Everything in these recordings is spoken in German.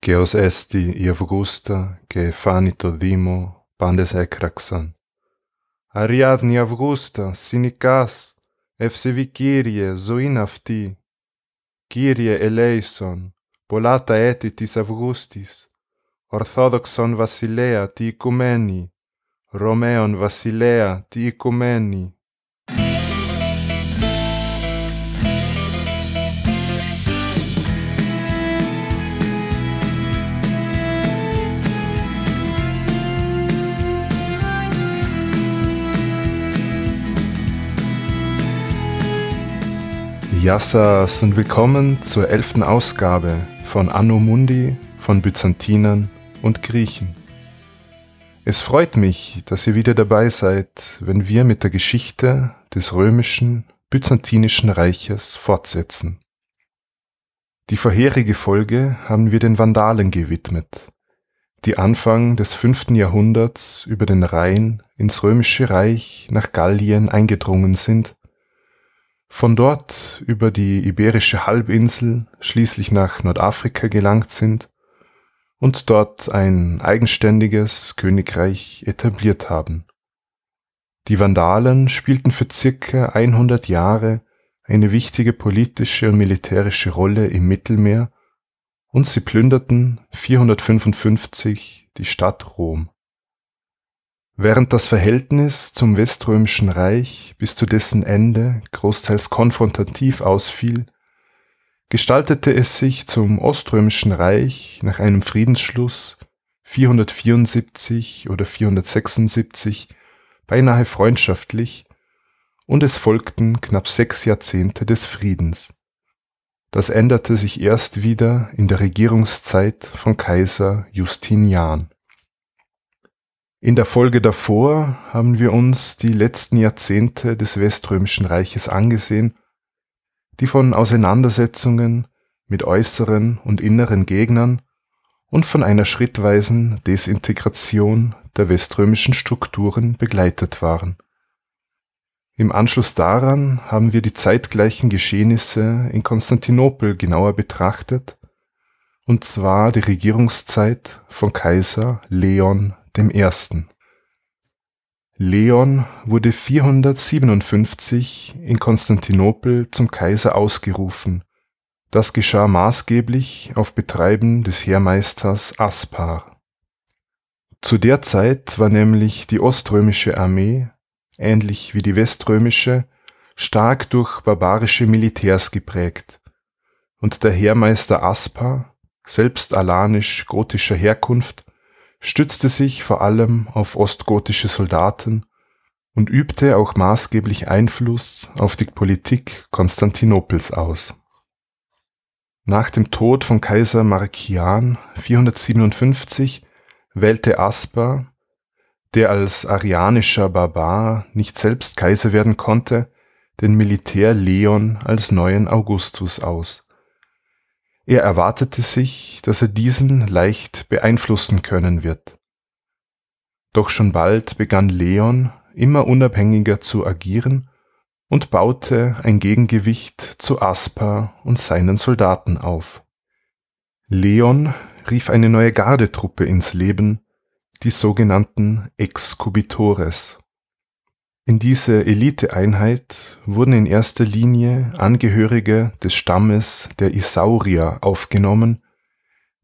και ως έστι η Αυγούστα και φάνη το Δήμο πάντες έκραξαν. Αριάδνη Αυγούστα, συνικάς, ευσεβή Κύριε, ζωήν αυτή. Κύριε ελέησον, πολλά τα έτη της Αυγούστης, Ορθόδοξον βασιλέα τι οικουμένη, Ρωμαίον βασιλέα τι οικουμένη. Yassas und willkommen zur elften Ausgabe von Anno Mundi von Byzantinern und Griechen. Es freut mich, dass ihr wieder dabei seid, wenn wir mit der Geschichte des römischen, byzantinischen Reiches fortsetzen. Die vorherige Folge haben wir den Vandalen gewidmet, die Anfang des fünften Jahrhunderts über den Rhein ins römische Reich nach Gallien eingedrungen sind von dort über die Iberische Halbinsel schließlich nach Nordafrika gelangt sind und dort ein eigenständiges Königreich etabliert haben. Die Vandalen spielten für circa 100 Jahre eine wichtige politische und militärische Rolle im Mittelmeer und sie plünderten 455 die Stadt Rom. Während das Verhältnis zum Weströmischen Reich bis zu dessen Ende großteils konfrontativ ausfiel, gestaltete es sich zum Oströmischen Reich nach einem Friedensschluss 474 oder 476 beinahe freundschaftlich und es folgten knapp sechs Jahrzehnte des Friedens. Das änderte sich erst wieder in der Regierungszeit von Kaiser Justinian. In der Folge davor haben wir uns die letzten Jahrzehnte des Weströmischen Reiches angesehen, die von Auseinandersetzungen mit äußeren und inneren Gegnern und von einer schrittweisen Desintegration der weströmischen Strukturen begleitet waren. Im Anschluss daran haben wir die zeitgleichen Geschehnisse in Konstantinopel genauer betrachtet, und zwar die Regierungszeit von Kaiser Leon dem Ersten. Leon wurde 457 in Konstantinopel zum Kaiser ausgerufen. Das geschah maßgeblich auf Betreiben des Heermeisters Aspar. Zu der Zeit war nämlich die oströmische Armee, ähnlich wie die weströmische, stark durch barbarische Militärs geprägt, und der Heermeister Aspar, selbst alanisch-gotischer Herkunft, stützte sich vor allem auf ostgotische Soldaten und übte auch maßgeblich Einfluss auf die Politik Konstantinopels aus. Nach dem Tod von Kaiser Markian 457 wählte Aspar, der als arianischer Barbar nicht selbst Kaiser werden konnte, den Militär Leon als neuen Augustus aus er erwartete sich, dass er diesen leicht beeinflussen können wird. Doch schon bald begann Leon immer unabhängiger zu agieren und baute ein Gegengewicht zu Aspar und seinen Soldaten auf. Leon rief eine neue Gardetruppe ins Leben, die sogenannten Excubitores. In diese Eliteeinheit wurden in erster Linie Angehörige des Stammes der Isaurier aufgenommen,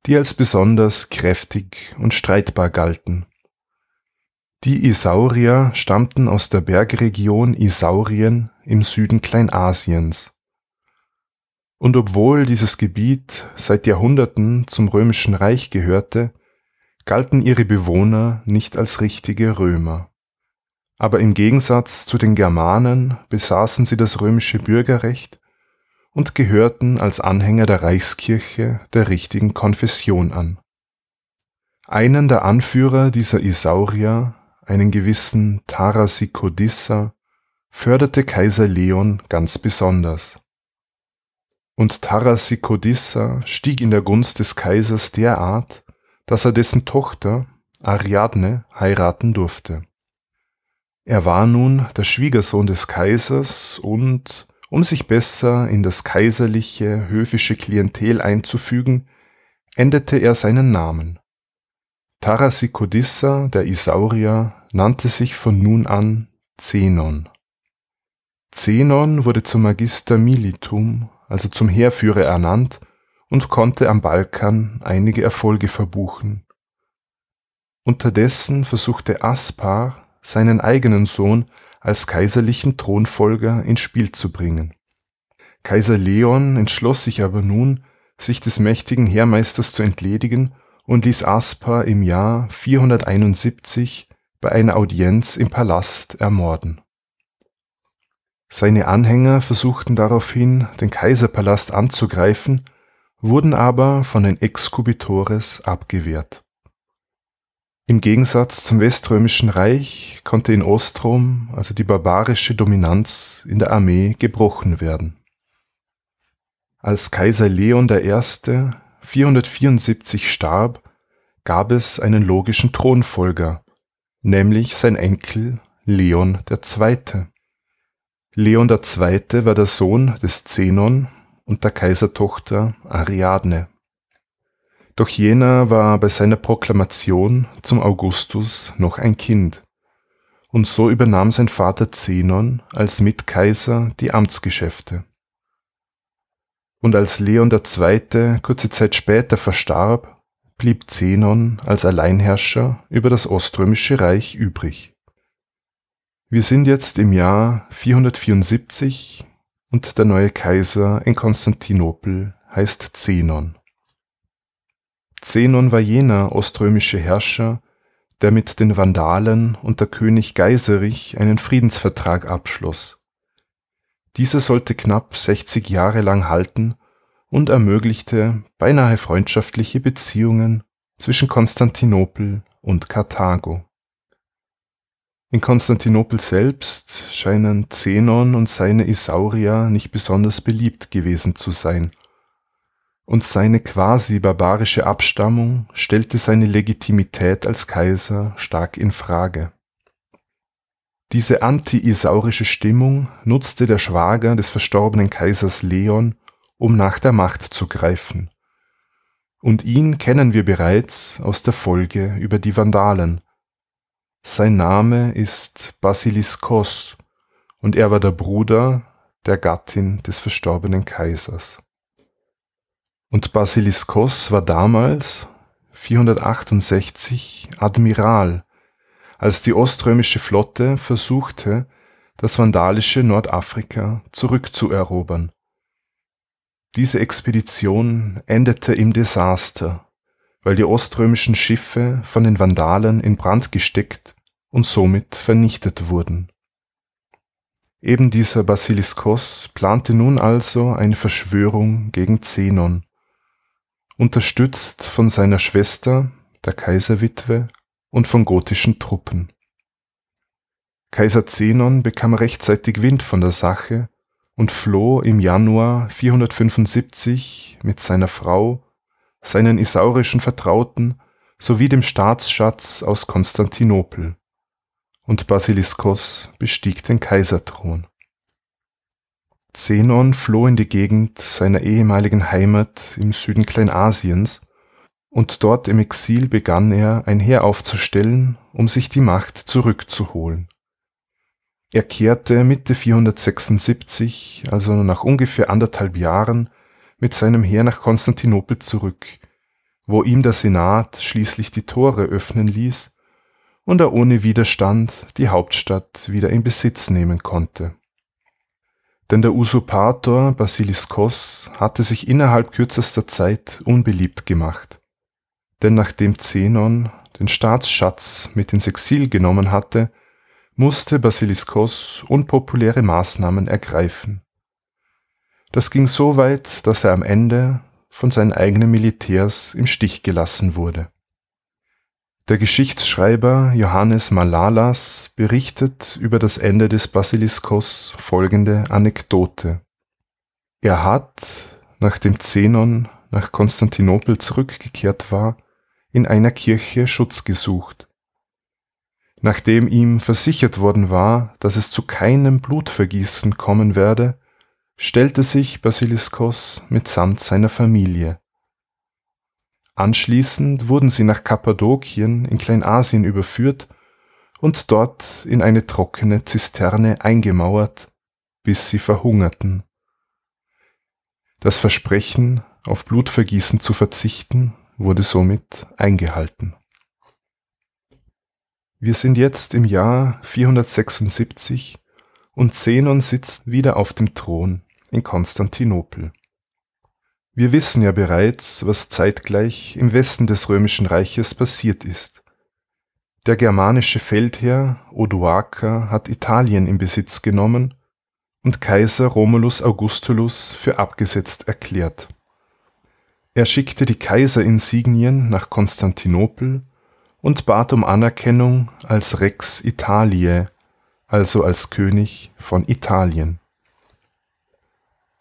die als besonders kräftig und streitbar galten. Die Isaurier stammten aus der Bergregion Isaurien im Süden Kleinasiens. Und obwohl dieses Gebiet seit Jahrhunderten zum römischen Reich gehörte, galten ihre Bewohner nicht als richtige Römer aber im Gegensatz zu den Germanen besaßen sie das römische Bürgerrecht und gehörten als Anhänger der Reichskirche der richtigen Konfession an. Einen der Anführer dieser Isaurier, einen gewissen Tarasikodissa, förderte Kaiser Leon ganz besonders. Und Tarasikodissa stieg in der Gunst des Kaisers derart, dass er dessen Tochter Ariadne heiraten durfte er war nun der Schwiegersohn des Kaisers und, um sich besser in das kaiserliche, höfische Klientel einzufügen, änderte er seinen Namen. Tarasicodissa, der Isaurier, nannte sich von nun an Zenon. Zenon wurde zum Magister Militum, also zum Heerführer ernannt und konnte am Balkan einige Erfolge verbuchen. Unterdessen versuchte Aspar, seinen eigenen Sohn als kaiserlichen Thronfolger ins Spiel zu bringen. Kaiser Leon entschloss sich aber nun, sich des mächtigen Heermeisters zu entledigen und ließ Aspar im Jahr 471 bei einer Audienz im Palast ermorden. Seine Anhänger versuchten daraufhin, den Kaiserpalast anzugreifen, wurden aber von den Exkubitores abgewehrt. Im Gegensatz zum Weströmischen Reich konnte in Ostrom also die barbarische Dominanz in der Armee gebrochen werden. Als Kaiser Leon I. 474 starb, gab es einen logischen Thronfolger, nämlich sein Enkel Leon II. Leon II. war der Sohn des Zenon und der Kaisertochter Ariadne. Doch jener war bei seiner Proklamation zum Augustus noch ein Kind, und so übernahm sein Vater Zenon als Mitkaiser die Amtsgeschäfte. Und als Leon II. kurze Zeit später verstarb, blieb Zenon als Alleinherrscher über das Oströmische Reich übrig. Wir sind jetzt im Jahr 474 und der neue Kaiser in Konstantinopel heißt Zenon. Zenon war jener oströmische Herrscher, der mit den Vandalen unter König Geiserich einen Friedensvertrag abschloss. Dieser sollte knapp 60 Jahre lang halten und ermöglichte beinahe freundschaftliche Beziehungen zwischen Konstantinopel und Karthago. In Konstantinopel selbst scheinen Zenon und seine Isaurier nicht besonders beliebt gewesen zu sein – und seine quasi barbarische Abstammung stellte seine Legitimität als Kaiser stark in Frage. Diese anti-isaurische Stimmung nutzte der Schwager des verstorbenen Kaisers Leon, um nach der Macht zu greifen. Und ihn kennen wir bereits aus der Folge über die Vandalen. Sein Name ist Basiliskos und er war der Bruder der Gattin des verstorbenen Kaisers. Und Basiliskos war damals 468 Admiral, als die oströmische Flotte versuchte, das vandalische Nordafrika zurückzuerobern. Diese Expedition endete im Desaster, weil die oströmischen Schiffe von den Vandalen in Brand gesteckt und somit vernichtet wurden. Eben dieser Basiliskos plante nun also eine Verschwörung gegen Zenon, unterstützt von seiner Schwester, der Kaiserwitwe, und von gotischen Truppen. Kaiser Zenon bekam rechtzeitig Wind von der Sache und floh im Januar 475 mit seiner Frau, seinen isaurischen Vertrauten sowie dem Staatsschatz aus Konstantinopel, und Basiliskos bestieg den Kaiserthron. Zenon floh in die Gegend seiner ehemaligen Heimat im Süden Kleinasiens und dort im Exil begann er, ein Heer aufzustellen, um sich die Macht zurückzuholen. Er kehrte Mitte 476, also nach ungefähr anderthalb Jahren, mit seinem Heer nach Konstantinopel zurück, wo ihm der Senat schließlich die Tore öffnen ließ und er ohne Widerstand die Hauptstadt wieder in Besitz nehmen konnte denn der Usurpator Basiliskos hatte sich innerhalb kürzester Zeit unbeliebt gemacht. Denn nachdem Zenon den Staatsschatz mit ins Exil genommen hatte, musste Basiliskos unpopuläre Maßnahmen ergreifen. Das ging so weit, dass er am Ende von seinen eigenen Militärs im Stich gelassen wurde. Der Geschichtsschreiber Johannes Malalas berichtet über das Ende des Basiliskos folgende Anekdote. Er hat, nachdem Zenon nach Konstantinopel zurückgekehrt war, in einer Kirche Schutz gesucht. Nachdem ihm versichert worden war, dass es zu keinem Blutvergießen kommen werde, stellte sich Basiliskos mitsamt seiner Familie Anschließend wurden sie nach Kappadokien in Kleinasien überführt und dort in eine trockene Zisterne eingemauert, bis sie verhungerten. Das Versprechen, auf Blutvergießen zu verzichten, wurde somit eingehalten. Wir sind jetzt im Jahr 476 und Zenon sitzt wieder auf dem Thron in Konstantinopel. Wir wissen ja bereits, was zeitgleich im Westen des römischen Reiches passiert ist. Der germanische Feldherr Odoaker hat Italien in Besitz genommen und Kaiser Romulus Augustulus für abgesetzt erklärt. Er schickte die Kaiserinsignien nach Konstantinopel und bat um Anerkennung als Rex Italiae, also als König von Italien.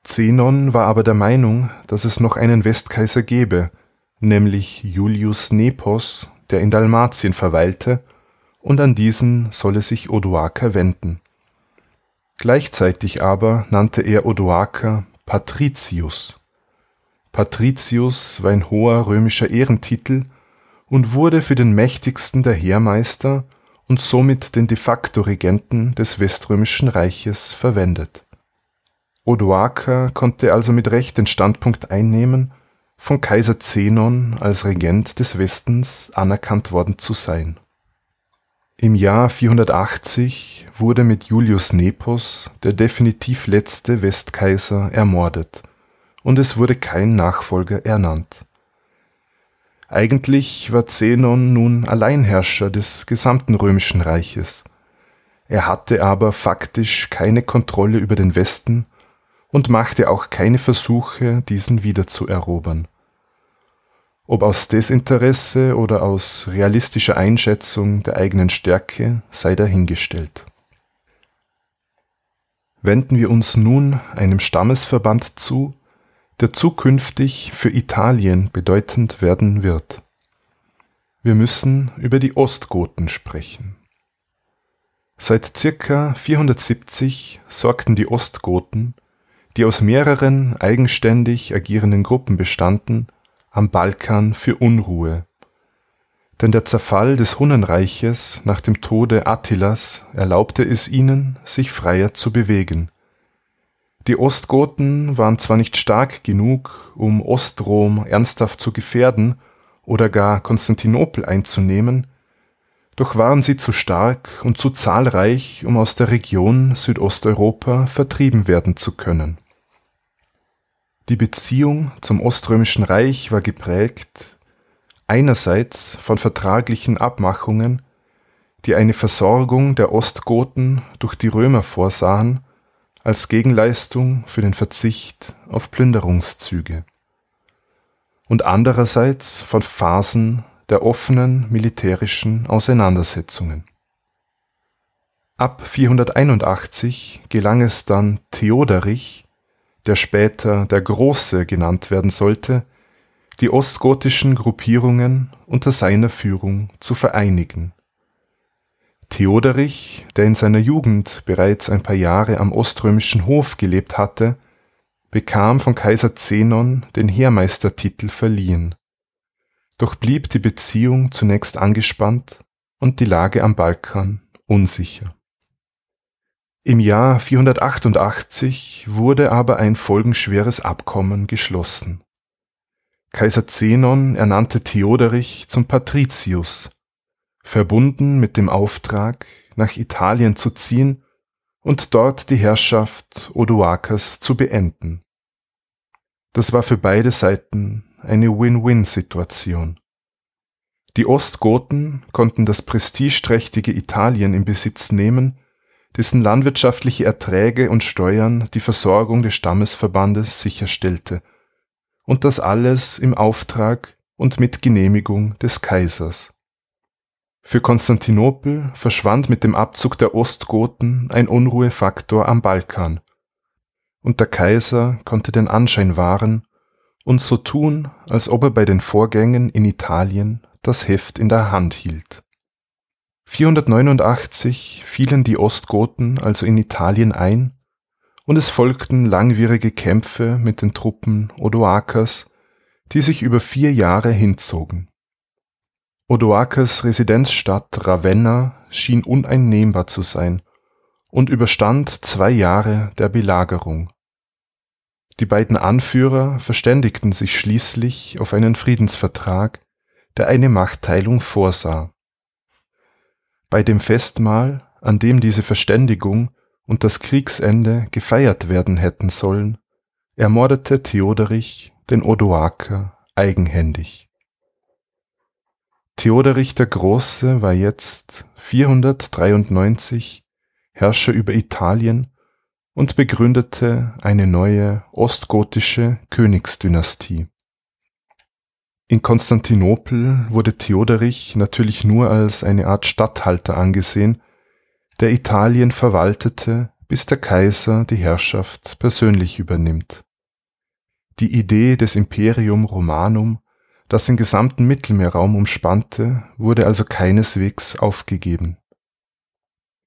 Zenon war aber der Meinung, dass es noch einen Westkaiser gebe, nämlich Julius Nepos, der in Dalmatien verweilte, und an diesen solle sich Odoaker wenden. Gleichzeitig aber nannte er Odoaker Patricius. Patricius war ein hoher römischer Ehrentitel und wurde für den mächtigsten der Heermeister und somit den de facto Regenten des Weströmischen Reiches verwendet. Odoaker konnte also mit Recht den Standpunkt einnehmen, von Kaiser Zenon als Regent des Westens anerkannt worden zu sein. Im Jahr 480 wurde mit Julius Nepos der definitiv letzte Westkaiser ermordet und es wurde kein Nachfolger ernannt. Eigentlich war Zenon nun Alleinherrscher des gesamten römischen Reiches. Er hatte aber faktisch keine Kontrolle über den Westen und machte auch keine Versuche, diesen wiederzuerobern. Ob aus Desinteresse oder aus realistischer Einschätzung der eigenen Stärke sei dahingestellt. Wenden wir uns nun einem Stammesverband zu, der zukünftig für Italien bedeutend werden wird. Wir müssen über die Ostgoten sprechen. Seit circa 470 sorgten die Ostgoten, die aus mehreren eigenständig agierenden Gruppen bestanden, am Balkan für Unruhe. Denn der Zerfall des Hunnenreiches nach dem Tode Attilas erlaubte es ihnen, sich freier zu bewegen. Die Ostgoten waren zwar nicht stark genug, um Ostrom ernsthaft zu gefährden oder gar Konstantinopel einzunehmen, doch waren sie zu stark und zu zahlreich, um aus der Region Südosteuropa vertrieben werden zu können. Die Beziehung zum Oströmischen Reich war geprägt einerseits von vertraglichen Abmachungen, die eine Versorgung der Ostgoten durch die Römer vorsahen als Gegenleistung für den Verzicht auf Plünderungszüge und andererseits von Phasen der offenen militärischen Auseinandersetzungen. Ab 481 gelang es dann Theoderich, der später der Große genannt werden sollte, die ostgotischen Gruppierungen unter seiner Führung zu vereinigen Theoderich, der in seiner Jugend bereits ein paar Jahre am oströmischen Hof gelebt hatte, bekam von Kaiser Zenon den Heermeistertitel verliehen. Doch blieb die Beziehung zunächst angespannt und die Lage am Balkan unsicher. Im Jahr 488 wurde aber ein folgenschweres Abkommen geschlossen. Kaiser Zenon ernannte Theoderich zum Patricius, verbunden mit dem Auftrag, nach Italien zu ziehen und dort die Herrschaft Odoakers zu beenden. Das war für beide Seiten eine Win-Win-Situation. Die Ostgoten konnten das prestigeträchtige Italien in Besitz nehmen, dessen landwirtschaftliche Erträge und Steuern die Versorgung des Stammesverbandes sicherstellte, und das alles im Auftrag und mit Genehmigung des Kaisers. Für Konstantinopel verschwand mit dem Abzug der Ostgoten ein Unruhefaktor am Balkan, und der Kaiser konnte den Anschein wahren und so tun, als ob er bei den Vorgängen in Italien das Heft in der Hand hielt. 489 fielen die Ostgoten also in Italien ein, und es folgten langwierige Kämpfe mit den Truppen Odoakers, die sich über vier Jahre hinzogen. Odoakers Residenzstadt Ravenna schien uneinnehmbar zu sein und überstand zwei Jahre der Belagerung. Die beiden Anführer verständigten sich schließlich auf einen Friedensvertrag, der eine Machtteilung vorsah. Bei dem Festmahl, an dem diese Verständigung und das Kriegsende gefeiert werden hätten sollen, ermordete Theoderich den Odoaker eigenhändig. Theoderich der Große war jetzt 493 Herrscher über Italien und begründete eine neue ostgotische Königsdynastie. In Konstantinopel wurde Theoderich natürlich nur als eine Art Statthalter angesehen, der Italien verwaltete, bis der Kaiser die Herrschaft persönlich übernimmt. Die Idee des Imperium Romanum, das den gesamten Mittelmeerraum umspannte, wurde also keineswegs aufgegeben.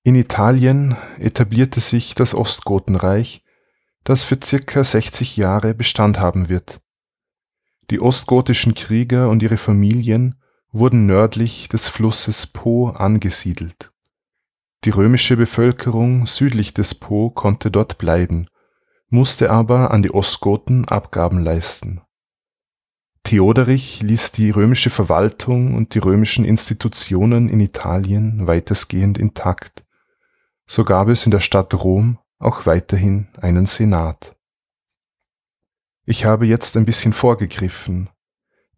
In Italien etablierte sich das Ostgotenreich, das für circa 60 Jahre Bestand haben wird. Die ostgotischen Krieger und ihre Familien wurden nördlich des Flusses Po angesiedelt. Die römische Bevölkerung südlich des Po konnte dort bleiben, musste aber an die Ostgoten Abgaben leisten. Theoderich ließ die römische Verwaltung und die römischen Institutionen in Italien weitestgehend intakt. So gab es in der Stadt Rom auch weiterhin einen Senat. Ich habe jetzt ein bisschen vorgegriffen.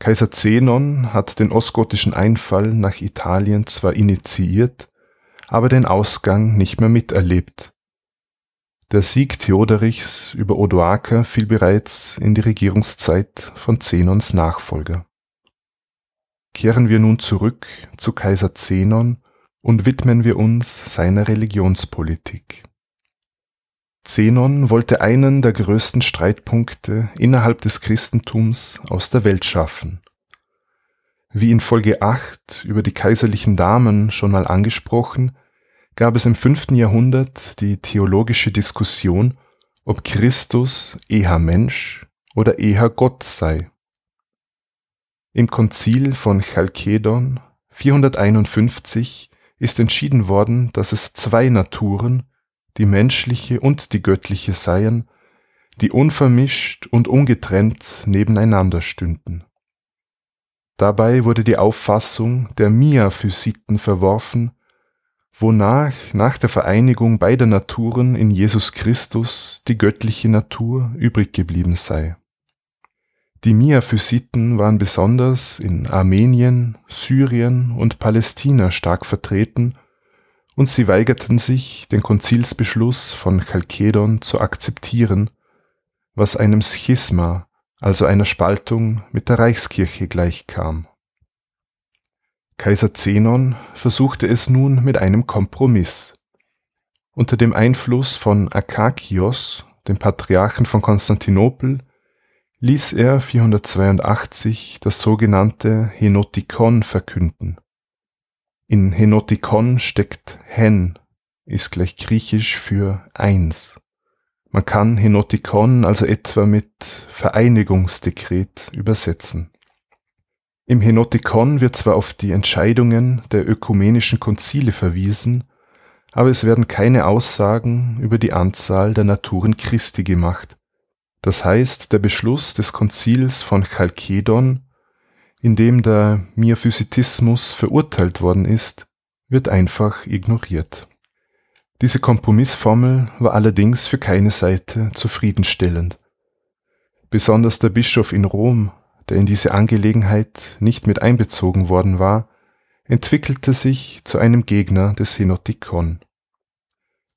Kaiser Zenon hat den ostgotischen Einfall nach Italien zwar initiiert, aber den Ausgang nicht mehr miterlebt. Der Sieg Theoderichs über Odoaker fiel bereits in die Regierungszeit von Zenons Nachfolger. Kehren wir nun zurück zu Kaiser Zenon und widmen wir uns seiner Religionspolitik. Zenon wollte einen der größten Streitpunkte innerhalb des Christentums aus der Welt schaffen. Wie in Folge 8 über die kaiserlichen Damen schon mal angesprochen, gab es im fünften Jahrhundert die theologische Diskussion, ob Christus eher Mensch oder eher Gott sei. Im Konzil von Chalkedon 451 ist entschieden worden, dass es zwei Naturen, die menschliche und die göttliche seien, die unvermischt und ungetrennt nebeneinander stünden. Dabei wurde die Auffassung der Miaphysiten verworfen, wonach nach der Vereinigung beider Naturen in Jesus Christus die göttliche Natur übrig geblieben sei. Die Miaphysiten waren besonders in Armenien, Syrien und Palästina stark vertreten und sie weigerten sich, den Konzilsbeschluss von Chalkedon zu akzeptieren, was einem Schisma, also einer Spaltung mit der Reichskirche gleichkam. Kaiser Zenon versuchte es nun mit einem Kompromiss. Unter dem Einfluss von Akakios, dem Patriarchen von Konstantinopel, ließ er 482 das sogenannte Henotikon verkünden. In Henotikon steckt Hen, ist gleich griechisch für eins. Man kann Henotikon also etwa mit Vereinigungsdekret übersetzen. Im Henotikon wird zwar auf die Entscheidungen der ökumenischen Konzile verwiesen, aber es werden keine Aussagen über die Anzahl der Naturen Christi gemacht. Das heißt, der Beschluss des Konzils von Chalkedon, in dem der Miaphysitismus verurteilt worden ist, wird einfach ignoriert. Diese Kompromissformel war allerdings für keine Seite zufriedenstellend. Besonders der Bischof in Rom der in diese Angelegenheit nicht mit einbezogen worden war, entwickelte sich zu einem Gegner des Henotikon.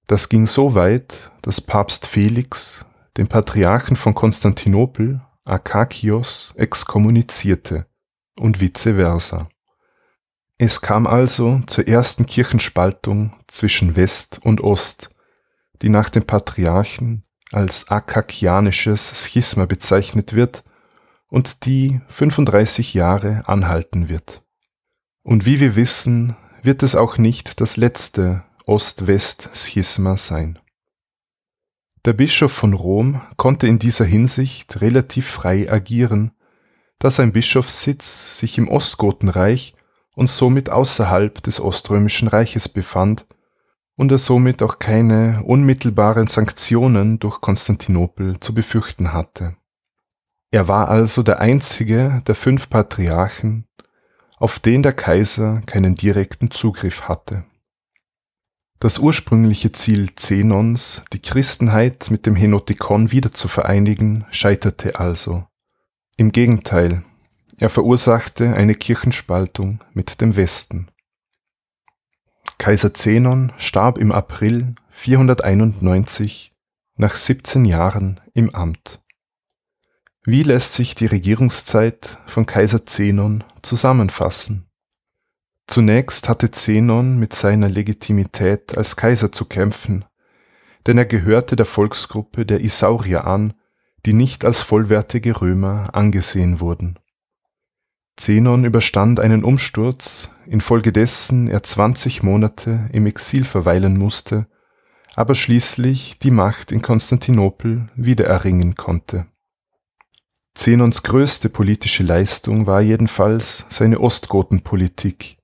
Das ging so weit, dass Papst Felix den Patriarchen von Konstantinopel, Akakios, exkommunizierte und vice versa. Es kam also zur ersten Kirchenspaltung zwischen West und Ost, die nach dem Patriarchen als akakianisches Schisma bezeichnet wird und die 35 Jahre anhalten wird. Und wie wir wissen, wird es auch nicht das letzte Ost-West-Schisma sein. Der Bischof von Rom konnte in dieser Hinsicht relativ frei agieren, da sein Bischofssitz sich im Ostgotenreich und somit außerhalb des Oströmischen Reiches befand und er somit auch keine unmittelbaren Sanktionen durch Konstantinopel zu befürchten hatte. Er war also der einzige der fünf Patriarchen, auf den der Kaiser keinen direkten Zugriff hatte. Das ursprüngliche Ziel Zenons, die Christenheit mit dem Henotikon wieder zu vereinigen, scheiterte also. Im Gegenteil, er verursachte eine Kirchenspaltung mit dem Westen. Kaiser Zenon starb im April 491 nach 17 Jahren im Amt. Wie lässt sich die Regierungszeit von Kaiser Zenon zusammenfassen? Zunächst hatte Zenon mit seiner Legitimität als Kaiser zu kämpfen, denn er gehörte der Volksgruppe der Isaurier an, die nicht als vollwertige Römer angesehen wurden. Zenon überstand einen Umsturz, infolgedessen er 20 Monate im Exil verweilen musste, aber schließlich die Macht in Konstantinopel wiedererringen konnte. Zenons größte politische Leistung war jedenfalls seine Ostgotenpolitik.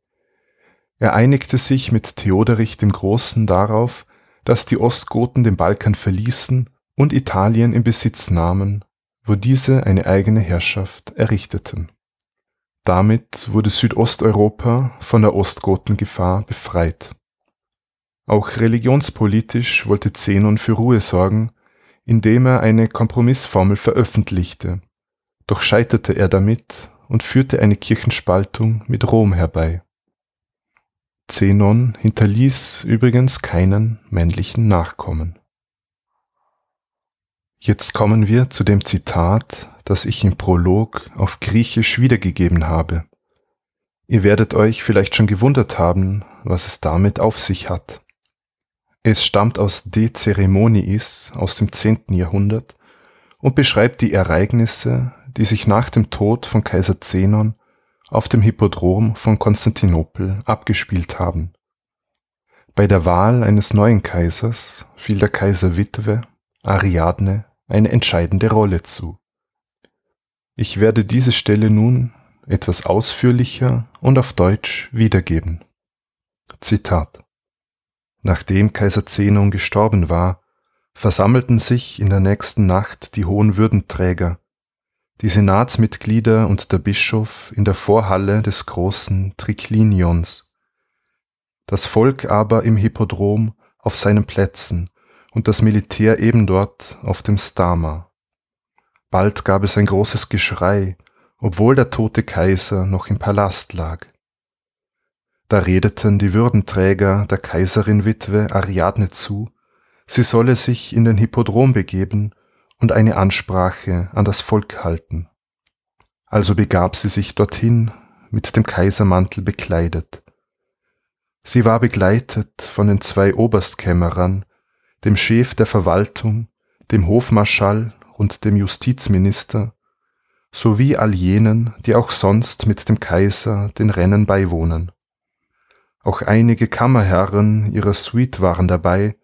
Er einigte sich mit Theoderich dem Großen darauf, dass die Ostgoten den Balkan verließen und Italien in Besitz nahmen, wo diese eine eigene Herrschaft errichteten damit wurde Südosteuropa von der Ostgotengefahr befreit. Auch religionspolitisch wollte Zenon für Ruhe sorgen, indem er eine Kompromissformel veröffentlichte, doch scheiterte er damit und führte eine Kirchenspaltung mit Rom herbei. Zenon hinterließ übrigens keinen männlichen Nachkommen. Jetzt kommen wir zu dem Zitat, das ich im Prolog auf Griechisch wiedergegeben habe. Ihr werdet euch vielleicht schon gewundert haben, was es damit auf sich hat. Es stammt aus De Ceremoniis aus dem 10. Jahrhundert und beschreibt die Ereignisse, die sich nach dem Tod von Kaiser Zenon auf dem Hippodrom von Konstantinopel abgespielt haben. Bei der Wahl eines neuen Kaisers fiel der Kaiserwitwe Ariadne eine entscheidende Rolle zu. Ich werde diese Stelle nun etwas ausführlicher und auf Deutsch wiedergeben. Zitat Nachdem Kaiser Zenon gestorben war, versammelten sich in der nächsten Nacht die hohen Würdenträger, die Senatsmitglieder und der Bischof in der Vorhalle des großen Triklinions, das Volk aber im Hippodrom auf seinen Plätzen und das Militär eben dort auf dem Stama. Bald gab es ein großes Geschrei, obwohl der tote Kaiser noch im Palast lag. Da redeten die Würdenträger der Kaiserin-Witwe Ariadne zu, sie solle sich in den Hippodrom begeben und eine Ansprache an das Volk halten. Also begab sie sich dorthin, mit dem Kaisermantel bekleidet. Sie war begleitet von den zwei Oberstkämmerern, dem Chef der Verwaltung, dem Hofmarschall und dem Justizminister sowie all jenen, die auch sonst mit dem Kaiser den Rennen beiwohnen. Auch einige Kammerherren ihrer Suite waren dabei,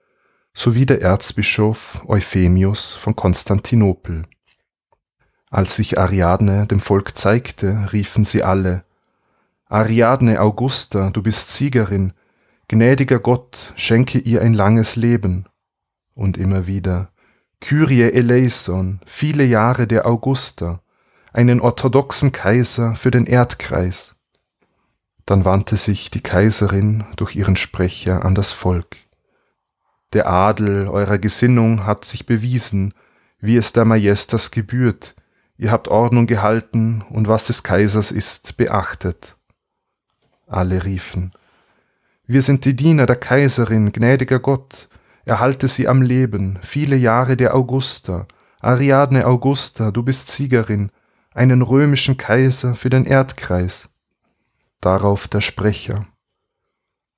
sowie der Erzbischof Euphemius von Konstantinopel. Als sich Ariadne dem Volk zeigte, riefen sie alle Ariadne Augusta, du bist Siegerin, gnädiger Gott, schenke ihr ein langes Leben. Und immer wieder Kyrie eleison, viele Jahre der Augusta, einen orthodoxen Kaiser für den Erdkreis. Dann wandte sich die Kaiserin durch ihren Sprecher an das Volk. Der Adel eurer Gesinnung hat sich bewiesen, wie es der Majestas gebührt, ihr habt Ordnung gehalten und was des Kaisers ist, beachtet. Alle riefen, wir sind die Diener der Kaiserin, gnädiger Gott, erhalte sie am Leben, viele Jahre der Augusta, Ariadne Augusta, du bist Siegerin, einen römischen Kaiser für den Erdkreis. Darauf der Sprecher.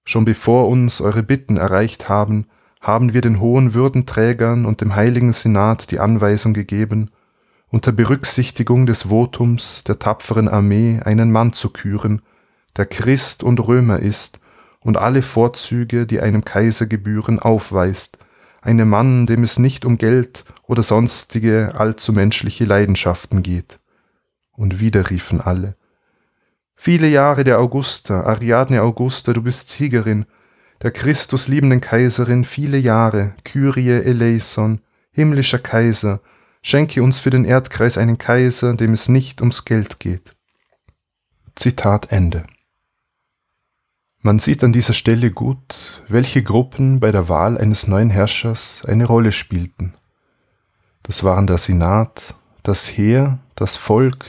Schon bevor uns eure Bitten erreicht haben, haben wir den hohen Würdenträgern und dem heiligen Senat die Anweisung gegeben, unter Berücksichtigung des Votums der tapferen Armee einen Mann zu küren, der Christ und Römer ist und alle Vorzüge, die einem Kaiser gebühren, aufweist, einem Mann, dem es nicht um Geld oder sonstige allzu menschliche Leidenschaften geht. Und wieder riefen alle. Viele Jahre der Augusta, Ariadne Augusta, du bist Siegerin, der Christus liebenden Kaiserin, viele Jahre, Kyrie eleison, himmlischer Kaiser, schenke uns für den Erdkreis einen Kaiser, dem es nicht ums Geld geht. Zitat Ende. Man sieht an dieser Stelle gut, welche Gruppen bei der Wahl eines neuen Herrschers eine Rolle spielten. Das waren der Senat, das Heer, das Volk,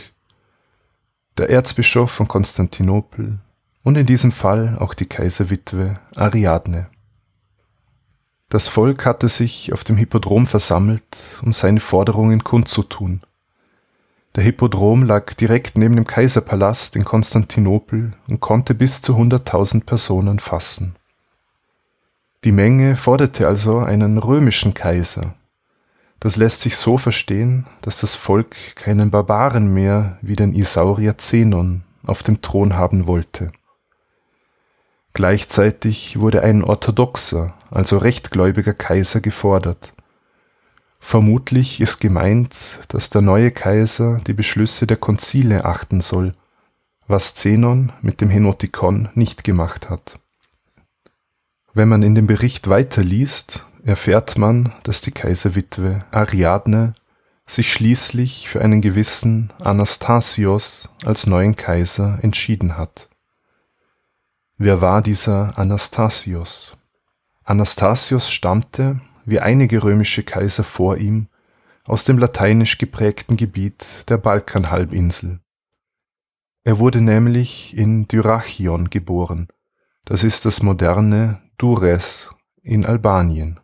der Erzbischof von Konstantinopel und in diesem Fall auch die Kaiserwitwe Ariadne. Das Volk hatte sich auf dem Hippodrom versammelt, um seine Forderungen kundzutun. Der Hippodrom lag direkt neben dem Kaiserpalast in Konstantinopel und konnte bis zu 100.000 Personen fassen. Die Menge forderte also einen römischen Kaiser, das lässt sich so verstehen, dass das Volk keinen Barbaren mehr wie den Isaurier Zenon auf dem Thron haben wollte. Gleichzeitig wurde ein orthodoxer, also rechtgläubiger Kaiser gefordert. Vermutlich ist gemeint, dass der neue Kaiser die Beschlüsse der Konzile achten soll, was Zenon mit dem Henotikon nicht gemacht hat. Wenn man in dem Bericht weiterliest, erfährt man, dass die Kaiserwitwe Ariadne sich schließlich für einen gewissen Anastasios als neuen Kaiser entschieden hat. Wer war dieser Anastasios? Anastasios stammte, wie einige römische Kaiser vor ihm, aus dem lateinisch geprägten Gebiet der Balkanhalbinsel. Er wurde nämlich in Dyrrhachion geboren, das ist das moderne Dures in Albanien.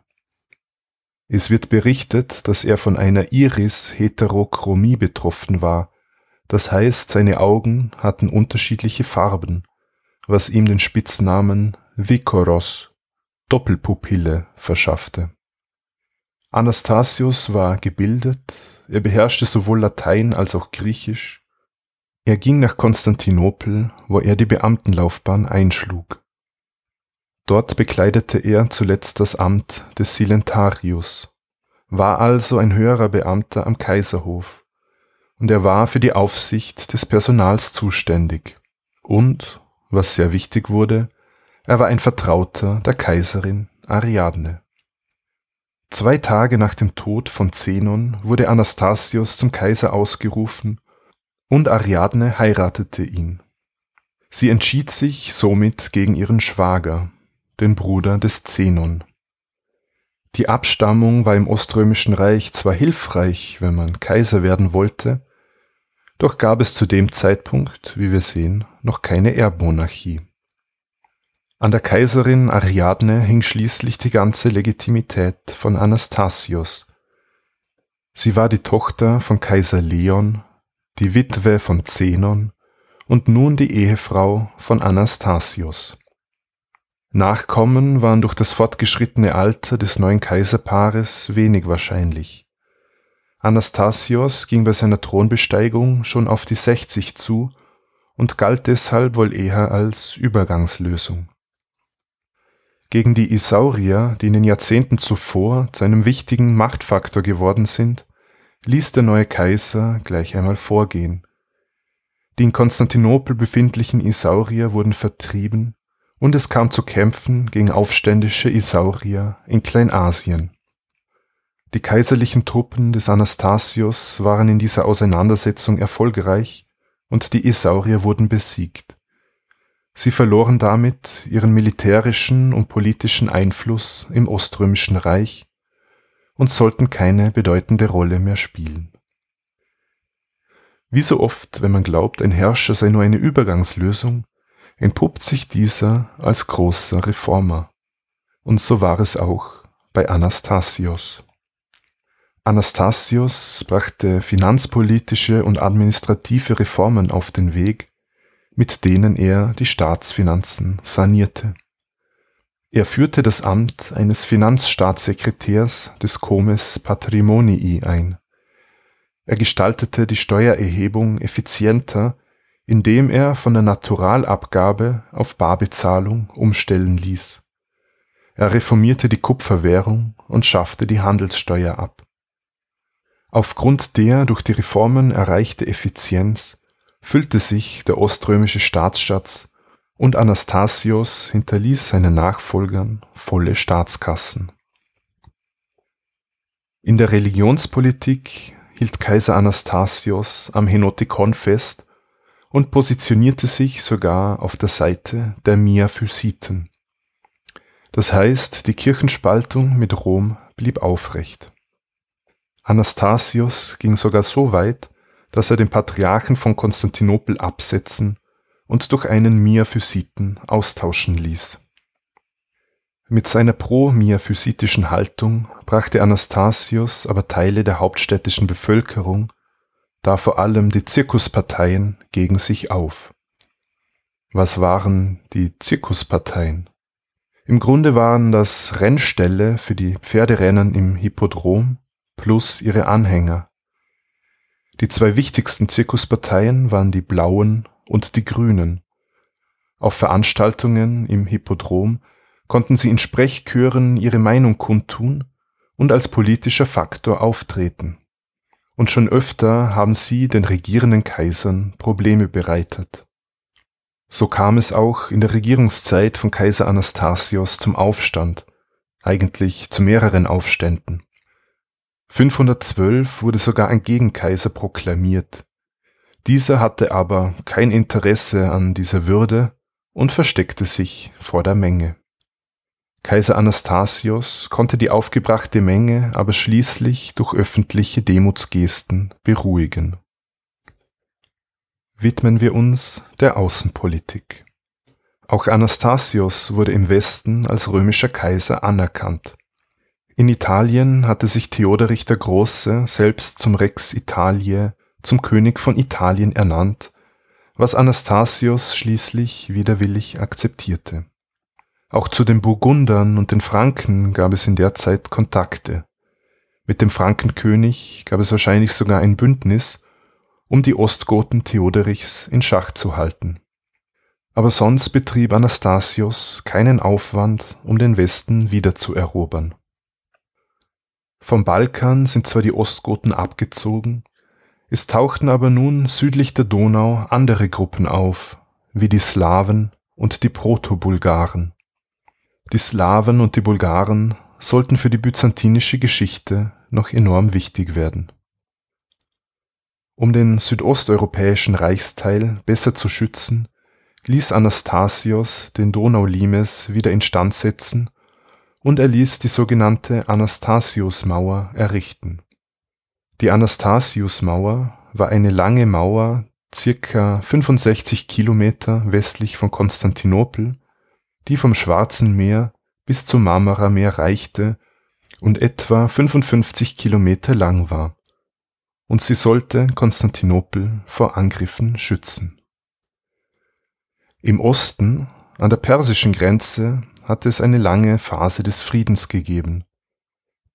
Es wird berichtet, dass er von einer Iris-Heterochromie betroffen war, das heißt, seine Augen hatten unterschiedliche Farben, was ihm den Spitznamen Vikoros, Doppelpupille, verschaffte. Anastasius war gebildet, er beherrschte sowohl Latein als auch Griechisch. Er ging nach Konstantinopel, wo er die Beamtenlaufbahn einschlug. Dort bekleidete er zuletzt das Amt des Silentarius, war also ein höherer Beamter am Kaiserhof, und er war für die Aufsicht des Personals zuständig und, was sehr wichtig wurde, er war ein Vertrauter der Kaiserin Ariadne. Zwei Tage nach dem Tod von Zenon wurde Anastasius zum Kaiser ausgerufen und Ariadne heiratete ihn. Sie entschied sich somit gegen ihren Schwager, den Bruder des Zenon. Die Abstammung war im Oströmischen Reich zwar hilfreich, wenn man Kaiser werden wollte, doch gab es zu dem Zeitpunkt, wie wir sehen, noch keine Erbmonarchie. An der Kaiserin Ariadne hing schließlich die ganze Legitimität von Anastasios. Sie war die Tochter von Kaiser Leon, die Witwe von Zenon und nun die Ehefrau von Anastasios. Nachkommen waren durch das fortgeschrittene Alter des neuen Kaiserpaares wenig wahrscheinlich. Anastasios ging bei seiner Thronbesteigung schon auf die 60 zu und galt deshalb wohl eher als Übergangslösung. Gegen die Isaurier, die in den Jahrzehnten zuvor zu einem wichtigen Machtfaktor geworden sind, ließ der neue Kaiser gleich einmal vorgehen. Die in Konstantinopel befindlichen Isaurier wurden vertrieben und es kam zu Kämpfen gegen aufständische Isaurier in Kleinasien. Die kaiserlichen Truppen des Anastasios waren in dieser Auseinandersetzung erfolgreich und die Isaurier wurden besiegt. Sie verloren damit ihren militärischen und politischen Einfluss im Oströmischen Reich und sollten keine bedeutende Rolle mehr spielen. Wie so oft, wenn man glaubt, ein Herrscher sei nur eine Übergangslösung, entpuppt sich dieser als großer Reformer. Und so war es auch bei Anastasios. Anastasios brachte finanzpolitische und administrative Reformen auf den Weg, mit denen er die Staatsfinanzen sanierte. Er führte das Amt eines Finanzstaatssekretärs des Comes Patrimonii ein. Er gestaltete die Steuererhebung effizienter indem er von der Naturalabgabe auf Barbezahlung umstellen ließ. Er reformierte die Kupferwährung und schaffte die Handelssteuer ab. Aufgrund der durch die Reformen erreichte Effizienz füllte sich der oströmische Staatsschatz und Anastasios hinterließ seinen Nachfolgern volle Staatskassen. In der Religionspolitik hielt Kaiser Anastasios am Henotikon fest und positionierte sich sogar auf der Seite der Miaphysiten. Das heißt, die Kirchenspaltung mit Rom blieb aufrecht. Anastasios ging sogar so weit, dass er den Patriarchen von Konstantinopel absetzen und durch einen Miaphysiten austauschen ließ. Mit seiner pro-miaphysitischen Haltung brachte Anastasios aber Teile der hauptstädtischen Bevölkerung, da vor allem die Zirkusparteien, gegen sich auf. Was waren die Zirkusparteien? Im Grunde waren das Rennställe für die Pferderennen im Hippodrom plus ihre Anhänger. Die zwei wichtigsten Zirkusparteien waren die Blauen und die Grünen. Auf Veranstaltungen im Hippodrom konnten sie in Sprechchören ihre Meinung kundtun und als politischer Faktor auftreten. Und schon öfter haben sie den regierenden Kaisern Probleme bereitet. So kam es auch in der Regierungszeit von Kaiser Anastasios zum Aufstand, eigentlich zu mehreren Aufständen. 512 wurde sogar ein Gegenkaiser proklamiert. Dieser hatte aber kein Interesse an dieser Würde und versteckte sich vor der Menge. Kaiser Anastasios konnte die aufgebrachte Menge aber schließlich durch öffentliche Demutsgesten beruhigen. Widmen wir uns der Außenpolitik. Auch Anastasios wurde im Westen als römischer Kaiser anerkannt. In Italien hatte sich Theoderich der Große selbst zum Rex Italiae, zum König von Italien ernannt, was Anastasios schließlich widerwillig akzeptierte. Auch zu den Burgundern und den Franken gab es in der Zeit Kontakte. Mit dem Frankenkönig gab es wahrscheinlich sogar ein Bündnis, um die Ostgoten Theoderichs in Schach zu halten. Aber sonst betrieb Anastasios keinen Aufwand, um den Westen wiederzuerobern. Vom Balkan sind zwar die Ostgoten abgezogen, es tauchten aber nun südlich der Donau andere Gruppen auf, wie die Slawen und die Proto-Bulgaren. Die Slawen und die Bulgaren sollten für die byzantinische Geschichte noch enorm wichtig werden. Um den südosteuropäischen Reichsteil besser zu schützen, ließ Anastasios den Donaulimes wieder instand setzen und er ließ die sogenannte Anastasiusmauer errichten. Die Anastasiusmauer war eine lange Mauer circa 65 Kilometer westlich von Konstantinopel, die vom Schwarzen Meer bis zum Marmarameer reichte und etwa 55 Kilometer lang war, und sie sollte Konstantinopel vor Angriffen schützen. Im Osten, an der persischen Grenze, hatte es eine lange Phase des Friedens gegeben.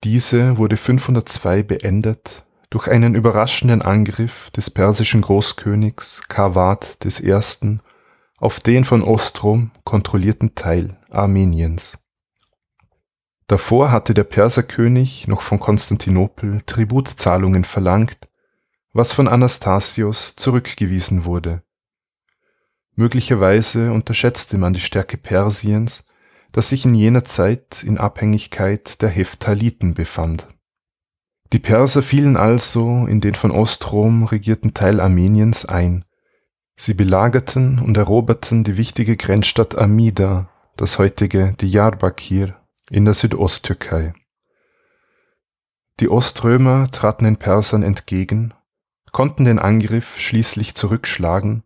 Diese wurde 502 beendet durch einen überraschenden Angriff des persischen Großkönigs Kawad I. auf den von Ostrom kontrollierten Teil Armeniens. Davor hatte der Perserkönig noch von Konstantinopel Tributzahlungen verlangt, was von Anastasios zurückgewiesen wurde. Möglicherweise unterschätzte man die Stärke Persiens das sich in jener Zeit in Abhängigkeit der Heptaliten befand. Die Perser fielen also in den von Ostrom regierten Teil Armeniens ein. Sie belagerten und eroberten die wichtige Grenzstadt Amida, das heutige Diyarbakir, in der Südosttürkei. Die Oströmer traten den Persern entgegen, konnten den Angriff schließlich zurückschlagen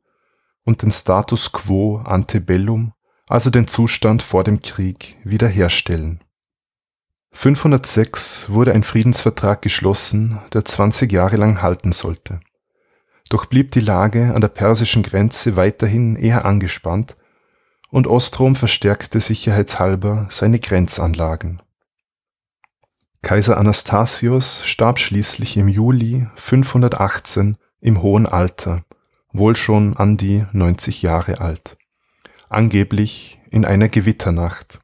und den Status quo ante bellum also den Zustand vor dem Krieg, wiederherstellen. 506 wurde ein Friedensvertrag geschlossen, der 20 Jahre lang halten sollte. Doch blieb die Lage an der persischen Grenze weiterhin eher angespannt und Ostrom verstärkte sicherheitshalber seine Grenzanlagen. Kaiser Anastasios starb schließlich im Juli 518 im hohen Alter, wohl schon an die 90 Jahre alt angeblich in einer Gewitternacht.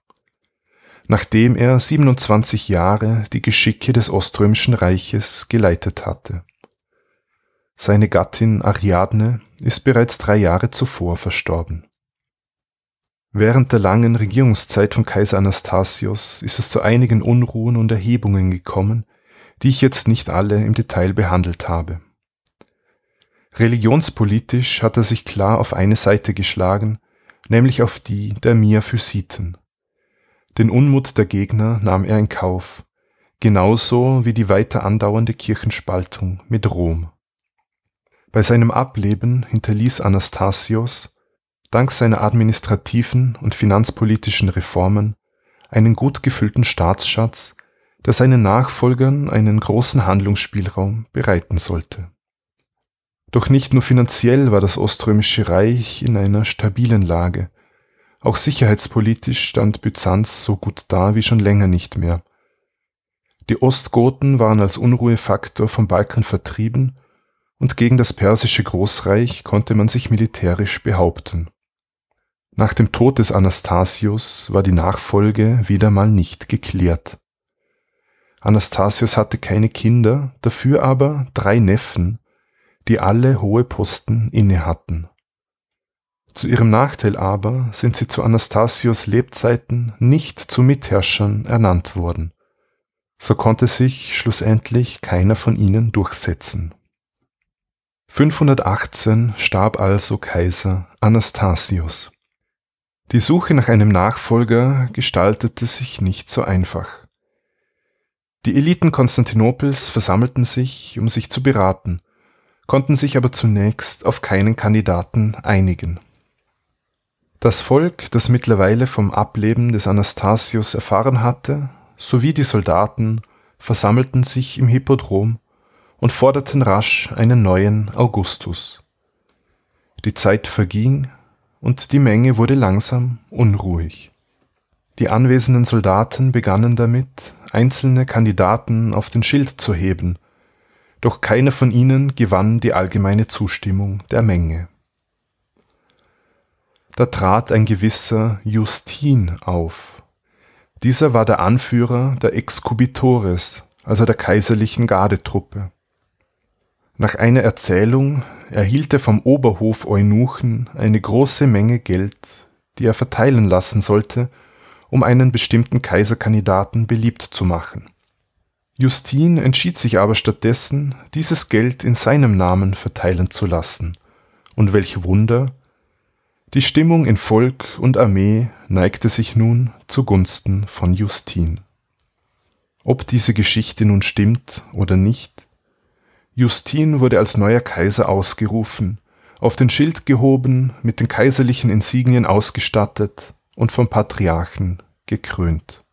nachdem er 27 Jahre die Geschicke des Oströmischen Reiches geleitet hatte. Seine Gattin Ariadne ist bereits drei Jahre zuvor verstorben. Während der langen Regierungszeit von Kaiser Anastasios ist es zu einigen Unruhen und Erhebungen gekommen, die ich jetzt nicht alle im Detail behandelt habe. Religionspolitisch hat er sich klar auf eine Seite geschlagen, nämlich auf die der Miaphysiten. Den Unmut der Gegner nahm er in Kauf, genauso wie die weiter andauernde Kirchenspaltung mit Rom. Bei seinem Ableben hinterließ Anastasios, dank seiner administrativen und finanzpolitischen Reformen, einen gut gefüllten Staatsschatz, der seinen Nachfolgern einen großen Handlungsspielraum bereiten sollte. Doch nicht nur finanziell war das Oströmische Reich in einer stabilen Lage, auch sicherheitspolitisch stand Byzanz so gut da wie schon länger nicht mehr. Die Ostgoten waren als Unruhefaktor vom Balkan vertrieben und gegen das persische Großreich konnte man sich militärisch behaupten. Nach dem Tod des Anastasius war die Nachfolge wieder mal nicht geklärt. Anastasius hatte keine Kinder, dafür aber drei Neffen, die alle hohe Posten inne hatten. Zu ihrem Nachteil aber sind sie zu Anastasios Lebzeiten nicht zu Mitherrschern ernannt worden. So konnte sich schlussendlich keiner von ihnen durchsetzen. 518 starb also Kaiser Anastasius. Die Suche nach einem Nachfolger gestaltete sich nicht so einfach. Die Eliten Konstantinopels versammelten sich, um sich zu beraten, konnten sich aber zunächst auf keinen Kandidaten einigen. Das Volk, das mittlerweile vom Ableben des Anastasius erfahren hatte, sowie die Soldaten versammelten sich im Hippodrom und forderten rasch einen neuen Augustus. Die Zeit verging und die Menge wurde langsam unruhig. Die anwesenden Soldaten begannen damit, einzelne Kandidaten auf den Schild zu heben doch keiner von ihnen gewann die allgemeine Zustimmung der Menge. Da trat ein gewisser Justin auf. Dieser war der Anführer der Excubitores, also der kaiserlichen Gardetruppe. Nach einer Erzählung erhielt er vom Oberhof Eunuchen eine große Menge Geld, die er verteilen lassen sollte, um einen bestimmten Kaiserkandidaten beliebt zu machen. Justin entschied sich aber stattdessen, dieses Geld in seinem Namen verteilen zu lassen. Und welch Wunder! Die Stimmung in Volk und Armee neigte sich nun zugunsten von Justin. Ob diese Geschichte nun stimmt oder nicht, Justin wurde als neuer Kaiser ausgerufen, auf den Schild gehoben, mit den kaiserlichen Insignien ausgestattet und vom Patriarchen gekrönt.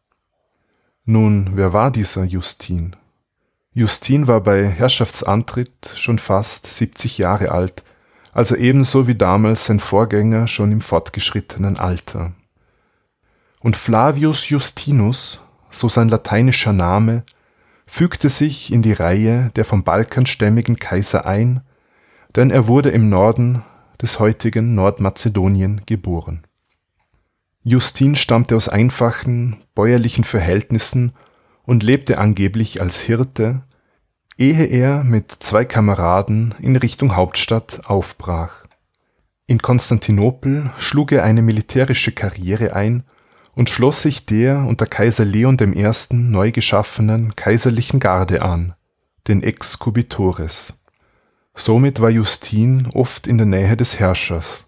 Nun, wer war dieser Justin? Justin war bei Herrschaftsantritt schon fast 70 Jahre alt, also ebenso wie damals sein Vorgänger schon im fortgeschrittenen Alter. Und Flavius Justinus, so sein lateinischer Name, fügte sich in die Reihe der vom Balkan stämmigen Kaiser ein, denn er wurde im Norden des heutigen Nordmazedonien geboren. Justin stammte aus einfachen bäuerlichen Verhältnissen und lebte angeblich als Hirte, ehe er mit zwei Kameraden in Richtung Hauptstadt aufbrach. In Konstantinopel schlug er eine militärische Karriere ein und schloss sich der unter Kaiser Leon I. neu geschaffenen kaiserlichen Garde an, den Excubitores. Somit war Justin oft in der Nähe des Herrschers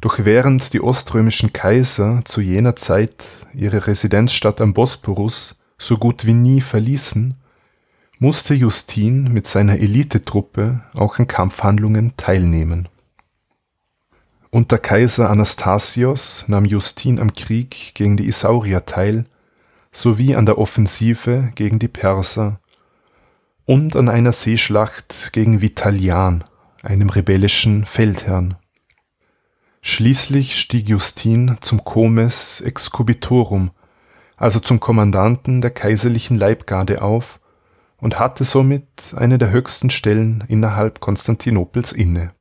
doch während die oströmischen Kaiser zu jener Zeit ihre Residenzstadt am Bosporus so gut wie nie verließen, musste Justin mit seiner Elitetruppe auch an Kampfhandlungen teilnehmen. Unter Kaiser Anastasios nahm Justin am Krieg gegen die Isaurier teil, sowie an der Offensive gegen die Perser und an einer Seeschlacht gegen Vitalian, einem rebellischen Feldherrn Schließlich stieg Justin zum Comes excubitorum, also zum Kommandanten der kaiserlichen Leibgarde auf und hatte somit eine der höchsten Stellen innerhalb Konstantinopels inne.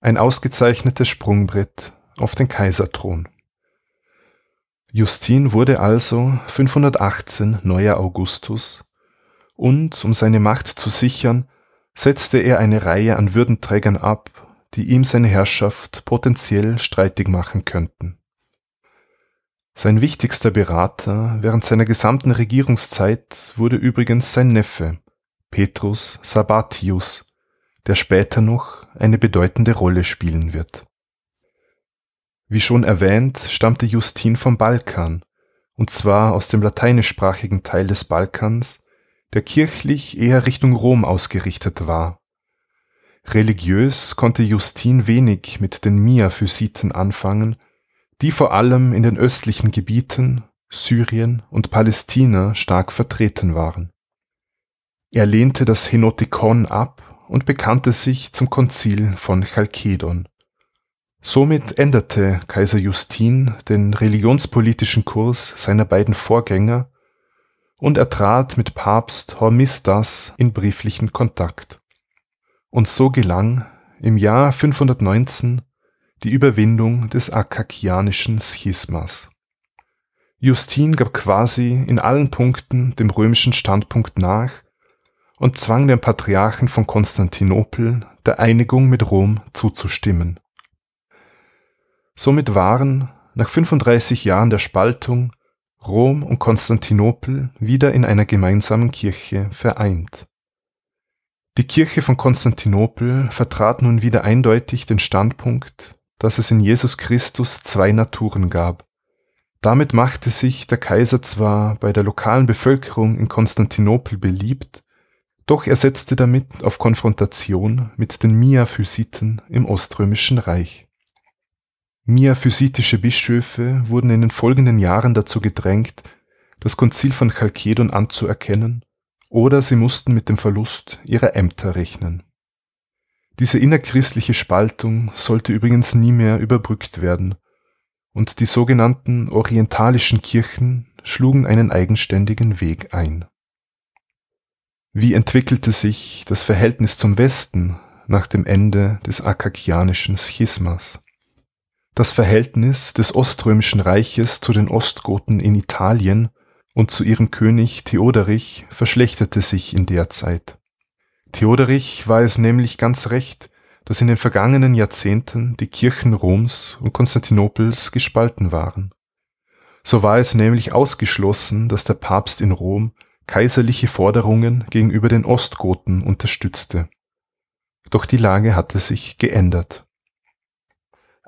Ein ausgezeichnetes Sprungbrett auf den Kaiserthron. Justin wurde also 518 neuer Augustus und, um seine Macht zu sichern, setzte er eine Reihe an Würdenträgern ab, die ihm seine Herrschaft potenziell streitig machen könnten. Sein wichtigster Berater während seiner gesamten Regierungszeit wurde übrigens sein Neffe, Petrus Sabatius, der später noch eine bedeutende Rolle spielen wird. Wie schon erwähnt, stammte Justin vom Balkan, und zwar aus dem lateinischsprachigen Teil des Balkans, der kirchlich eher Richtung Rom ausgerichtet war. Religiös konnte Justin wenig mit den Miaphysiten anfangen, die vor allem in den östlichen Gebieten, Syrien und Palästina stark vertreten waren. Er lehnte das Henotikon ab und bekannte sich zum Konzil von Chalkedon. Somit änderte Kaiser Justin den religionspolitischen Kurs seiner beiden Vorgänger und er trat mit Papst Hormisdas in brieflichen Kontakt. Und so gelang im Jahr 519 die Überwindung des akakianischen Schismas. Justin gab quasi in allen Punkten dem römischen Standpunkt nach und zwang den Patriarchen von Konstantinopel der Einigung mit Rom zuzustimmen. Somit waren, nach 35 Jahren der Spaltung, Rom und Konstantinopel wieder in einer gemeinsamen Kirche vereint. Die Kirche von Konstantinopel vertrat nun wieder eindeutig den Standpunkt, dass es in Jesus Christus zwei Naturen gab. Damit machte sich der Kaiser zwar bei der lokalen Bevölkerung in Konstantinopel beliebt, doch er setzte damit auf Konfrontation mit den Miaphysiten im Oströmischen Reich. Miaphysitische Bischöfe wurden in den folgenden Jahren dazu gedrängt, das Konzil von Chalkedon anzuerkennen, oder sie mussten mit dem Verlust ihrer Ämter rechnen. Diese innerchristliche Spaltung sollte übrigens nie mehr überbrückt werden, und die sogenannten orientalischen Kirchen schlugen einen eigenständigen Weg ein. Wie entwickelte sich das Verhältnis zum Westen nach dem Ende des akakianischen Schismas? Das Verhältnis des Oströmischen Reiches zu den Ostgoten in Italien und zu ihrem König Theoderich verschlechterte sich in der Zeit. Theoderich war es nämlich ganz recht, dass in den vergangenen Jahrzehnten die Kirchen Roms und Konstantinopels gespalten waren. So war es nämlich ausgeschlossen, dass der Papst in Rom kaiserliche Forderungen gegenüber den Ostgoten unterstützte. Doch die Lage hatte sich geändert.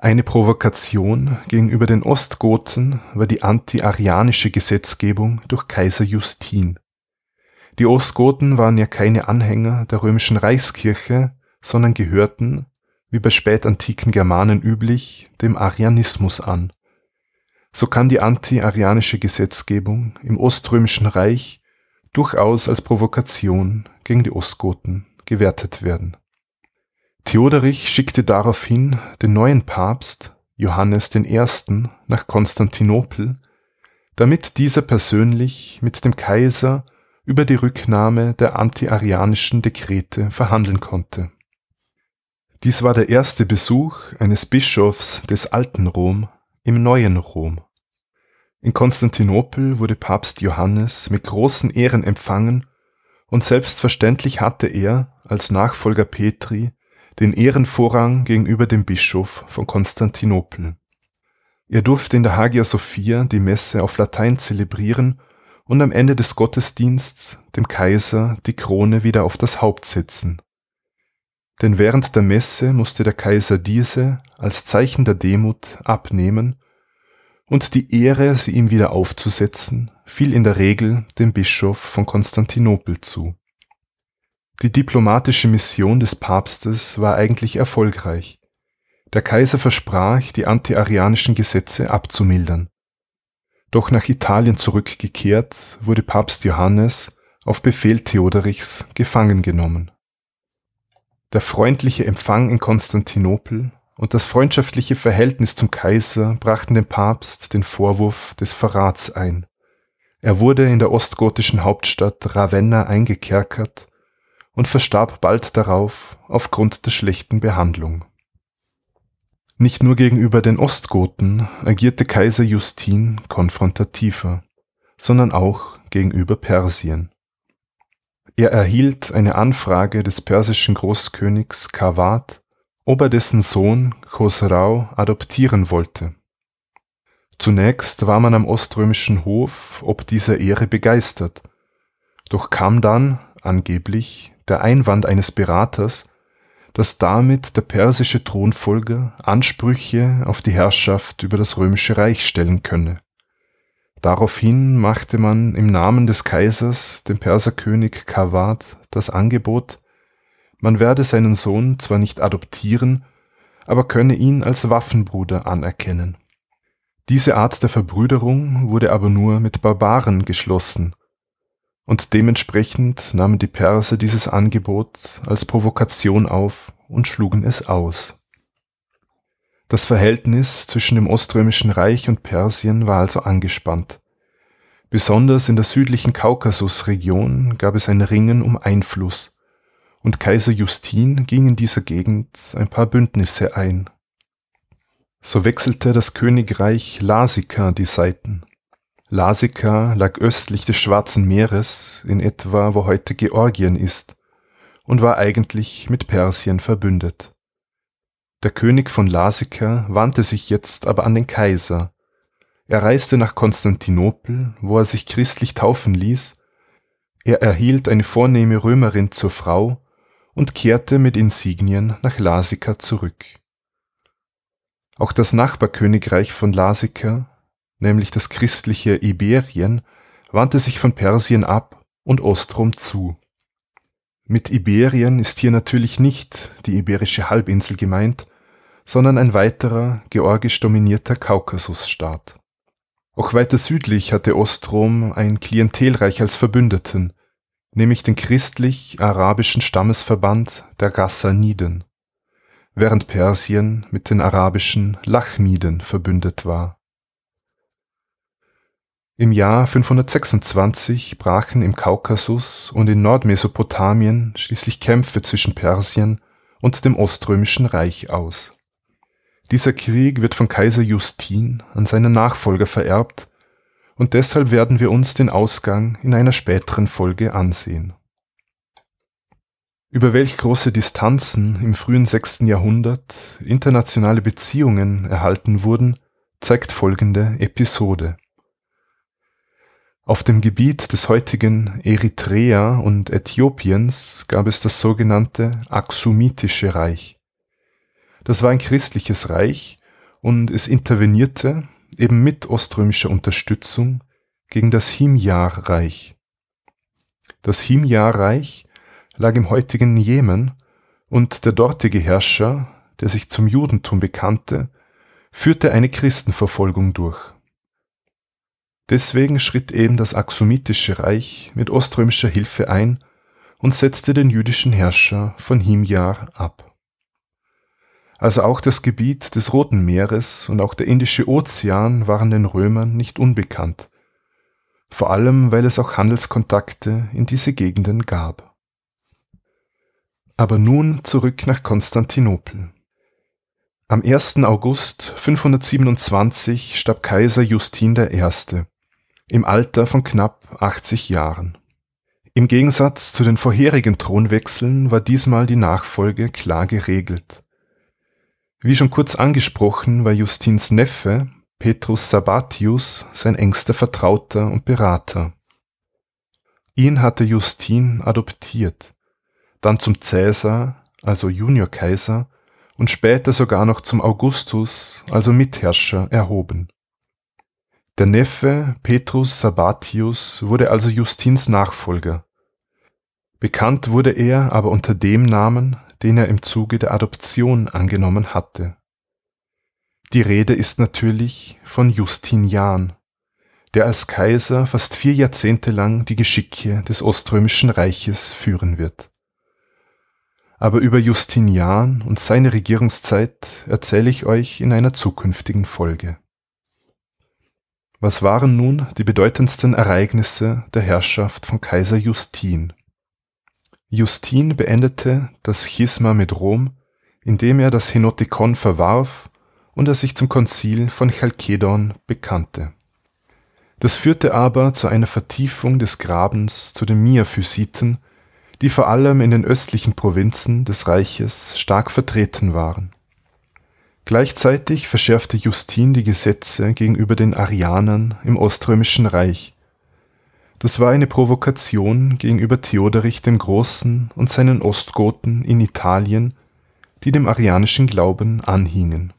Eine Provokation gegenüber den Ostgoten war die anti-arianische Gesetzgebung durch Kaiser Justin. Die Ostgoten waren ja keine Anhänger der römischen Reichskirche, sondern gehörten, wie bei spätantiken Germanen üblich, dem Arianismus an. So kann die anti-arianische Gesetzgebung im Oströmischen Reich durchaus als Provokation gegen die Ostgoten gewertet werden Theoderich schickte daraufhin den neuen Papst Johannes I. nach Konstantinopel, damit dieser persönlich mit dem Kaiser über die Rücknahme der antiarianischen Dekrete verhandeln konnte. Dies war der erste Besuch eines Bischofs des alten Rom im neuen Rom. In Konstantinopel wurde Papst Johannes mit großen Ehren empfangen und selbstverständlich hatte er als Nachfolger Petri den Ehrenvorrang gegenüber dem Bischof von Konstantinopel. Er durfte in der Hagia Sophia die Messe auf Latein zelebrieren und am Ende des Gottesdiensts dem Kaiser die Krone wieder auf das Haupt setzen. Denn während der Messe musste der Kaiser diese als Zeichen der Demut abnehmen, und die Ehre, sie ihm wieder aufzusetzen, fiel in der Regel dem Bischof von Konstantinopel zu. Die diplomatische Mission des Papstes war eigentlich erfolgreich. Der Kaiser versprach, die antiarianischen Gesetze abzumildern. Doch nach Italien zurückgekehrt, wurde Papst Johannes auf Befehl Theoderichs gefangen genommen. Der freundliche Empfang in Konstantinopel und das freundschaftliche Verhältnis zum Kaiser brachten dem Papst den Vorwurf des Verrats ein. Er wurde in der ostgotischen Hauptstadt Ravenna eingekerkert und verstarb bald darauf aufgrund der schlechten Behandlung. Nicht nur gegenüber den Ostgoten agierte Kaiser Justin konfrontativer, sondern auch gegenüber Persien. Er erhielt eine Anfrage des persischen Großkönigs Kawad, ob er dessen Sohn Khosrau adoptieren wollte. Zunächst war man am oströmischen Hof ob dieser Ehre begeistert, doch kam dann, angeblich, der Einwand eines Beraters, dass damit der persische Thronfolger Ansprüche auf die Herrschaft über das römische Reich stellen könne. Daraufhin machte man im Namen des Kaisers dem Perserkönig Kawad das Angebot, man werde seinen Sohn zwar nicht adoptieren, aber könne ihn als Waffenbruder anerkennen. Diese Art der Verbrüderung wurde aber nur mit Barbaren geschlossen, und dementsprechend nahmen die Perser dieses Angebot als Provokation auf und schlugen es aus. Das Verhältnis zwischen dem Oströmischen Reich und Persien war also angespannt. Besonders in der südlichen Kaukasusregion gab es ein Ringen um Einfluss, und Kaiser Justin ging in dieser Gegend ein paar Bündnisse ein. So wechselte das Königreich Lasika die Seiten Lasika lag östlich des Schwarzen Meeres, in etwa wo heute Georgien ist, und war eigentlich mit Persien verbündet. Der König von Lasika wandte sich jetzt aber an den Kaiser. Er reiste nach Konstantinopel, wo er sich christlich taufen ließ, er erhielt eine vornehme Römerin zur Frau und kehrte mit Insignien nach Lasika zurück. Auch das Nachbarkönigreich von Lasika, nämlich das christliche Iberien, wandte sich von Persien ab und Ostrom zu. Mit Iberien ist hier natürlich nicht die iberische Halbinsel gemeint, sondern ein weiterer, georgisch dominierter Kaukasusstaat. Auch weiter südlich hatte Ostrom ein Klientelreich als Verbündeten, nämlich den christlich-arabischen Stammesverband der Ghassaniden, während Persien mit den arabischen Lachmiden verbündet war. Im Jahr 526 brachen im Kaukasus und in Nordmesopotamien schließlich Kämpfe zwischen Persien und dem Oströmischen Reich aus. Dieser Krieg wird von Kaiser Justin an seinen Nachfolger vererbt, und deshalb werden wir uns den Ausgang in einer späteren Folge ansehen. Über welch große Distanzen im frühen 6. Jahrhundert internationale Beziehungen erhalten wurden, zeigt folgende Episode auf dem Gebiet des heutigen Eritrea und Äthiopiens gab es das sogenannte Aksumitische Reich. Das war ein christliches Reich und es intervenierte, eben mit oströmischer Unterstützung, gegen das Himyar-Reich. Das Himyar-Reich lag im heutigen Jemen und der dortige Herrscher, der sich zum Judentum bekannte, führte eine Christenverfolgung durch. Deswegen schritt eben das Aksumitische Reich mit oströmischer Hilfe ein und setzte den jüdischen Herrscher von Himyar ab. Also auch das Gebiet des Roten Meeres und auch der Indische Ozean waren den Römern nicht unbekannt, vor allem weil es auch Handelskontakte in diese Gegenden gab. Aber nun zurück nach Konstantinopel. Am 1. August 527 starb Kaiser Justin I im Alter von knapp 80 Jahren. Im Gegensatz zu den vorherigen Thronwechseln war diesmal die Nachfolge klar geregelt. Wie schon kurz angesprochen, war Justins Neffe, Petrus Sabatius, sein engster Vertrauter und Berater. Ihn hatte Justin adoptiert, dann zum Cäsar, also Juniorkaiser, und später sogar noch zum Augustus, also Mitherrscher, erhoben. Der Neffe Petrus Sabatius wurde also Justins Nachfolger. Bekannt wurde er aber unter dem Namen, den er im Zuge der Adoption angenommen hatte. Die Rede ist natürlich von Justinian, der als Kaiser fast vier Jahrzehnte lang die Geschicke des Oströmischen Reiches führen wird. Aber über Justinian und seine Regierungszeit erzähle ich euch in einer zukünftigen Folge. Was waren nun die bedeutendsten Ereignisse der Herrschaft von Kaiser Justin? Justin beendete das Schisma mit Rom, indem er das Henotikon verwarf und er sich zum Konzil von Chalkedon bekannte. Das führte aber zu einer Vertiefung des Grabens zu den Miaphysiten, die vor allem in den östlichen Provinzen des Reiches stark vertreten waren. Gleichzeitig verschärfte Justin die Gesetze gegenüber den Arianern im Oströmischen Reich. Das war eine Provokation gegenüber Theoderich dem Großen und seinen Ostgoten in Italien, die dem arianischen Glauben anhingen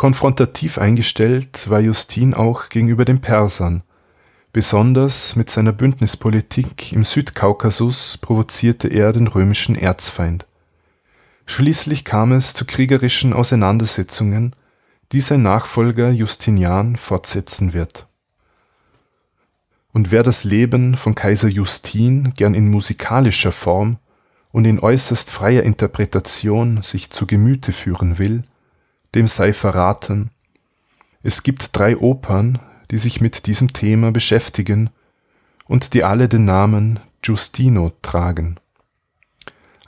Konfrontativ eingestellt war Justin auch gegenüber den Persern, besonders mit seiner Bündnispolitik im Südkaukasus provozierte er den römischen Erzfeind. Schließlich kam es zu kriegerischen Auseinandersetzungen, die sein Nachfolger Justinian fortsetzen wird. Und wer das Leben von Kaiser Justin gern in musikalischer Form und in äußerst freier Interpretation sich zu Gemüte führen will dem sei verraten, es gibt drei Opern, die sich mit diesem Thema beschäftigen und die alle den Namen Giustino tragen.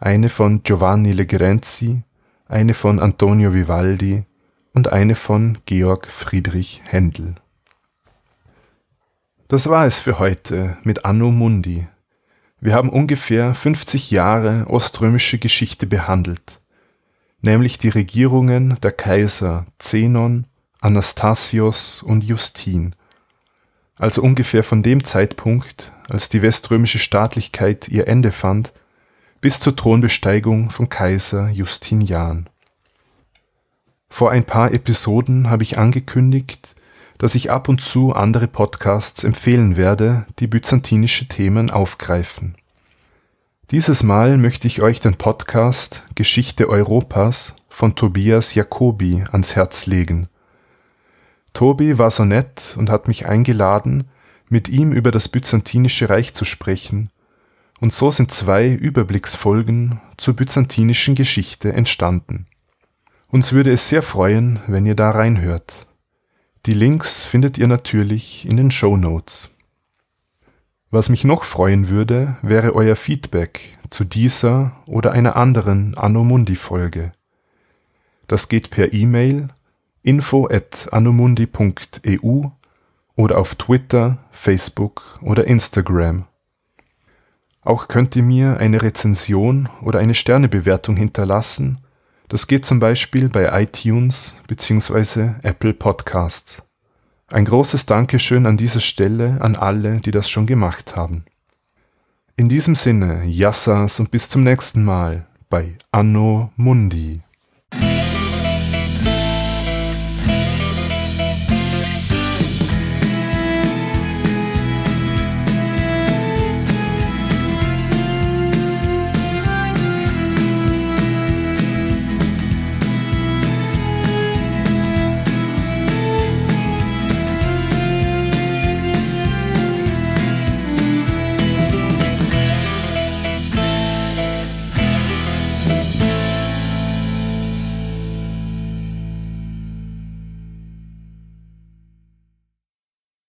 Eine von Giovanni Legrenzi, eine von Antonio Vivaldi und eine von Georg Friedrich Händel. Das war es für heute mit Anno Mundi. Wir haben ungefähr 50 Jahre oströmische Geschichte behandelt nämlich die Regierungen der Kaiser Zenon, Anastasios und Justin, also ungefähr von dem Zeitpunkt, als die weströmische Staatlichkeit ihr Ende fand, bis zur Thronbesteigung von Kaiser Justinian. Vor ein paar Episoden habe ich angekündigt, dass ich ab und zu andere Podcasts empfehlen werde, die byzantinische Themen aufgreifen. Dieses Mal möchte ich euch den Podcast Geschichte Europas von Tobias Jacobi ans Herz legen. Tobi war so nett und hat mich eingeladen, mit ihm über das Byzantinische Reich zu sprechen, und so sind zwei Überblicksfolgen zur byzantinischen Geschichte entstanden. Uns würde es sehr freuen, wenn ihr da reinhört. Die Links findet ihr natürlich in den Show Notes. Was mich noch freuen würde, wäre euer Feedback zu dieser oder einer anderen Anomundi-Folge. Das geht per E-Mail info at anomundi.eu oder auf Twitter, Facebook oder Instagram. Auch könnt ihr mir eine Rezension oder eine Sternebewertung hinterlassen. Das geht zum Beispiel bei iTunes bzw. Apple Podcasts. Ein großes Dankeschön an dieser Stelle an alle, die das schon gemacht haben. In diesem Sinne, Yassas und bis zum nächsten Mal bei Anno Mundi.